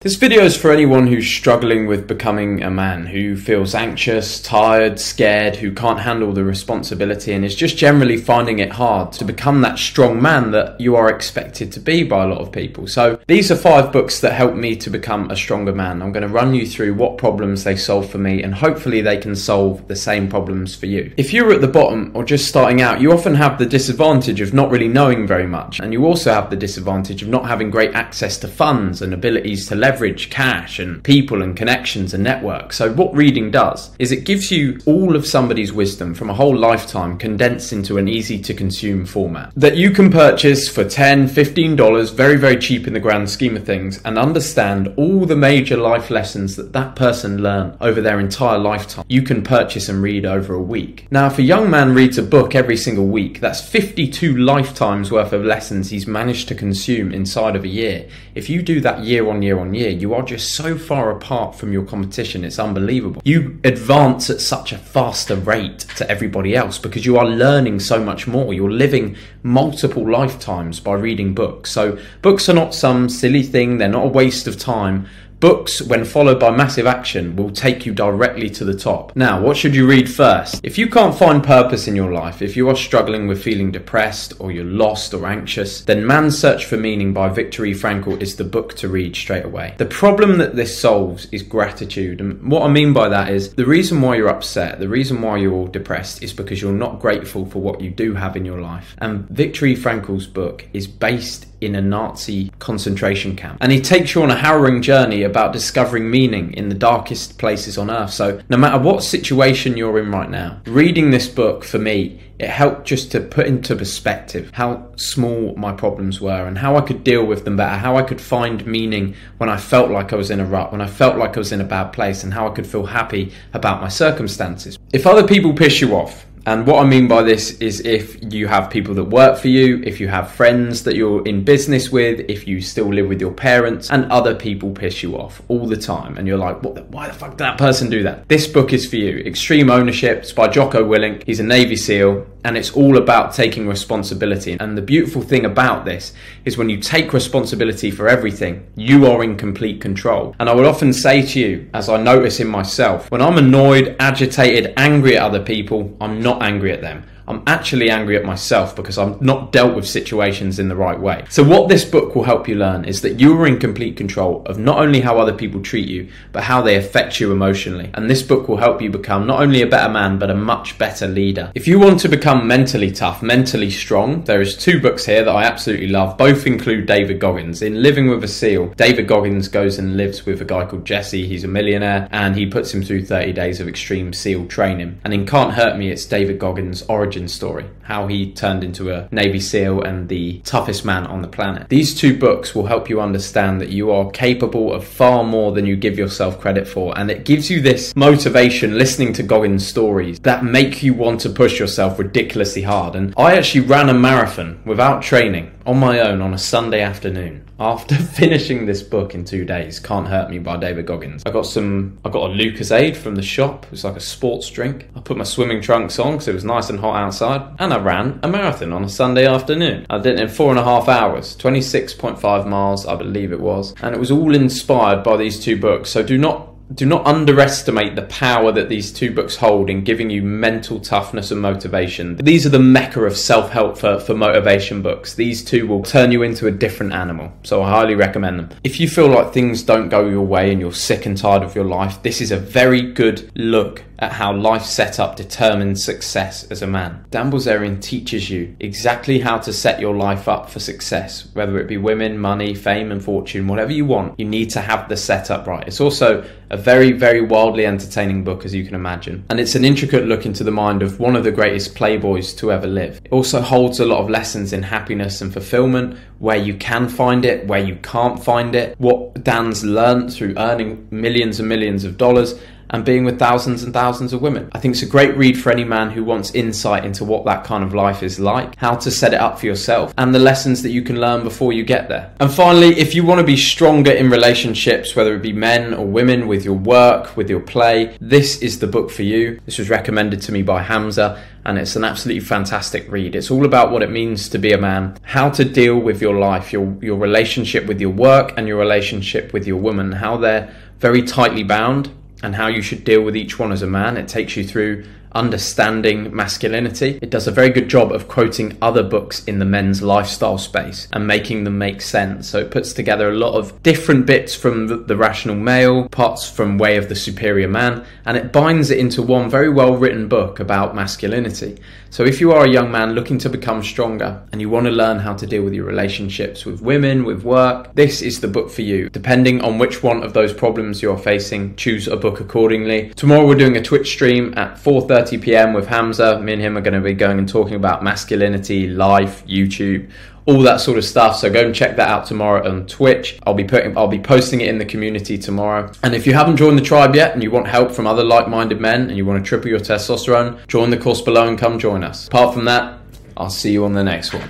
This video is for anyone who's struggling with becoming a man, who feels anxious, tired, scared, who can't handle the responsibility, and is just generally finding it hard to become that strong man that you are expected to be by a lot of people. So, these are five books that helped me to become a stronger man. I'm going to run you through what problems they solve for me, and hopefully, they can solve the same problems for you. If you're at the bottom or just starting out, you often have the disadvantage of not really knowing very much, and you also have the disadvantage of not having great access to funds and abilities to leverage cash and people and connections and networks. So, what reading does is it gives you all of somebody's wisdom from a whole lifetime condensed into an easy to consume format that you can purchase for $10, $15, very, very cheap in the grand scheme of things, and understand all the major life lessons that that person learned over their entire lifetime. You can purchase and read over a week. Now, if a young man reads a book every single week, that's 52 lifetimes worth of lessons he's managed to consume inside of a year. If you do that year on year on year, you are just so far apart from your competition, it's unbelievable. You advance at such a faster rate to everybody else because you are learning so much more. You're living multiple lifetimes by reading books. So, books are not some silly thing, they're not a waste of time. Books, when followed by massive action, will take you directly to the top. Now, what should you read first? If you can't find purpose in your life, if you are struggling with feeling depressed or you're lost or anxious, then Man's Search for Meaning by Viktor. Frankl is the book to read straight away. The problem that this solves is gratitude. And what I mean by that is the reason why you're upset, the reason why you're all depressed is because you're not grateful for what you do have in your life. And Viktor. Frankl's book is based in a Nazi concentration camp. And he takes you on a harrowing journey about discovering meaning in the darkest places on earth. So, no matter what situation you're in right now, reading this book for me, it helped just to put into perspective how small my problems were and how I could deal with them better, how I could find meaning when I felt like I was in a rut, when I felt like I was in a bad place, and how I could feel happy about my circumstances. If other people piss you off, and what I mean by this is if you have people that work for you, if you have friends that you're in business with, if you still live with your parents, and other people piss you off all the time, and you're like, what the, why the fuck did that person do that? This book is for you. Extreme Ownership. It's by Jocko Willink. He's a Navy SEAL, and it's all about taking responsibility. And the beautiful thing about this is when you take responsibility for everything, you are in complete control. And I would often say to you, as I notice in myself, when I'm annoyed, agitated, angry at other people, I'm not angry at them. I'm actually angry at myself because I'm not dealt with situations in the right way. So, what this book will help you learn is that you are in complete control of not only how other people treat you, but how they affect you emotionally. And this book will help you become not only a better man, but a much better leader. If you want to become mentally tough, mentally strong, there is two books here that I absolutely love. Both include David Goggins. In Living with a SEAL, David Goggins goes and lives with a guy called Jesse. He's a millionaire and he puts him through 30 days of extreme SEAL training. And in Can't Hurt Me, it's David Goggins' origin story, how he turned into a Navy SEAL and the toughest man on the planet. These two books will help you understand that you are capable of far more than you give yourself credit for, and it gives you this motivation listening to Goggins' stories that make you want to push yourself ridiculously hard. And I actually ran a marathon without training on my own on a Sunday afternoon after finishing this book in two days. Can't Hurt Me by David Goggins. I got some. I got a Lucozade from the shop. It was like a sports drink. I put my swimming trunks on because it was nice and hot outside, and I ran a marathon on a Sunday afternoon. I did it in four and a half hours, 26.5 miles, I believe it was, and it was all inspired by these two books. So do not do not underestimate the power that these two books hold in giving you mental toughness and motivation. These are the mecca of self help for, for motivation books. These two will turn you into a different animal, so I highly recommend them. If you feel like things don't go your way and you're sick and tired of your life, this is a very good look at how life setup determines success as a man. Dan Bilzerian teaches you exactly how to set your life up for success, whether it be women, money, fame, and fortune, whatever you want. You need to have the setup right. It's also a very, very wildly entertaining book, as you can imagine. And it's an intricate look into the mind of one of the greatest playboys to ever live. It also holds a lot of lessons in happiness and fulfillment, where you can find it, where you can't find it, what Dan's learned through earning millions and millions of dollars and being with thousands and thousands of women. I think it's a great read for any man who wants insight into what that kind of life is like, how to set it up for yourself, and the lessons that you can learn before you get there. And finally, if you want to be stronger in relationships, whether it be men or women, with your work, with your play, this is the book for you. This was recommended to me by Hamza and it's an absolutely fantastic read. It's all about what it means to be a man, how to deal with your life, your your relationship with your work and your relationship with your woman, how they're very tightly bound and how you should deal with each one as a man. It takes you through understanding masculinity. It does a very good job of quoting other books in the men's lifestyle space and making them make sense. So it puts together a lot of different bits from the, rational male, parts from Way of the Superior Man, and it binds it into one very well written book about masculinity. So if you are a young man looking to become stronger and you want to learn how to deal with your relationships with women, with work, this is the book for you. Depending on which one of those problems you're facing, choose a book accordingly. Tomorrow we're doing a Twitch stream at 4:30 30 p.m. with Hamza. Me and him are going to be going and talking about masculinity, life, YouTube, all that sort of stuff. So go and check that out tomorrow on Twitch. I'll be putting, I'll be posting it in the community tomorrow. And if you haven't joined the tribe yet and you want help from other like-minded men and you want to triple your testosterone, join the course below and come join us. Apart from that, I'll see you on the next one.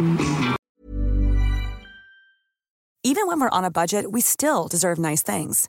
Whoop! Even when we're on a budget, we still deserve nice things.